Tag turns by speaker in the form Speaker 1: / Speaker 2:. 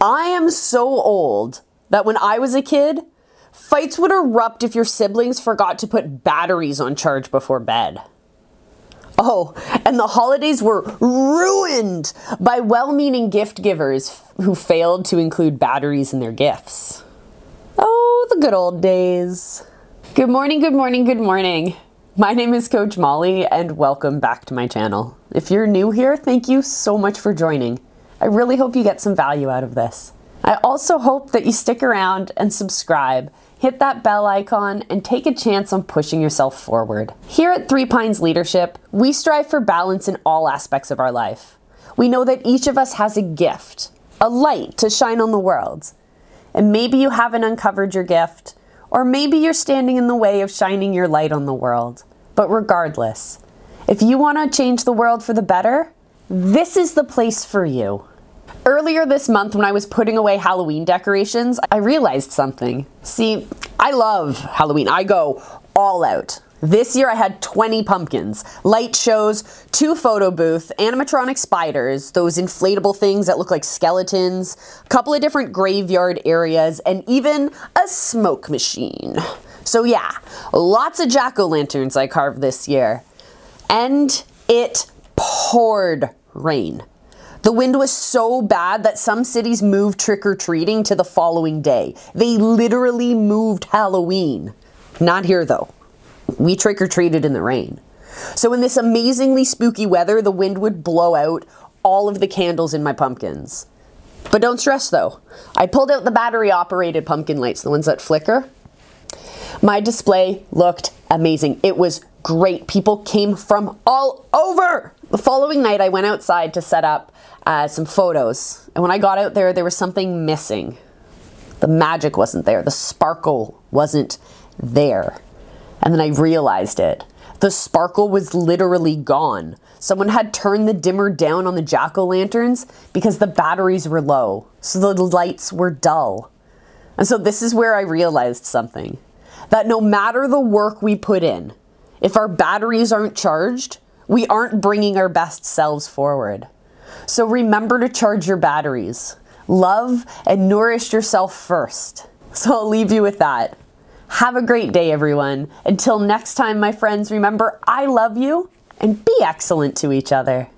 Speaker 1: I am so old that when I was a kid, fights would erupt if your siblings forgot to put batteries on charge before bed. Oh, and the holidays were ruined by well meaning gift givers who failed to include batteries in their gifts. Oh, the good old days. Good morning, good morning, good morning. My name is Coach Molly, and welcome back to my channel. If you're new here, thank you so much for joining. I really hope you get some value out of this. I also hope that you stick around and subscribe hit that bell icon, and take a chance on pushing yourself forward. Here at Three Pines Leadership, we strive for balance in all aspects of our life. We know that each of us has a gift, a light to shine on the world. And maybe you haven't uncovered your gift, or maybe you're standing in the way of shining your light on the world. But regardless, if you want to change the world for the better, this is the place for you. Earlier this month, when I was putting away Halloween decorations, I realized something. See, I love Halloween. I go all out. This year I had 20 pumpkins, light shows, two photo booth, animatronic spiders, those inflatable things that look like skeletons, a couple of different graveyard areas, and even a smoke machine. So yeah, lots of jack-o'-lanterns I carved this year. And it poured rain. The wind was so bad that some cities moved trick or treating to the following day. They literally moved Halloween. Not here though. We trick or treated in the rain. So, in this amazingly spooky weather, the wind would blow out all of the candles in my pumpkins. But don't stress though. I pulled out the battery operated pumpkin lights, the ones that flicker. My display looked amazing. It was great. People came from all over. The following night, I went outside to set up uh, some photos. And when I got out there, there was something missing. The magic wasn't there, the sparkle wasn't there. And then I realized it. The sparkle was literally gone. Someone had turned the dimmer down on the jack o' lanterns because the batteries were low, so the lights were dull. And so this is where I realized something that no matter the work we put in, if our batteries aren't charged, we aren't bringing our best selves forward. So remember to charge your batteries. Love and nourish yourself first. So I'll leave you with that. Have a great day, everyone. Until next time, my friends, remember I love you and be excellent to each other.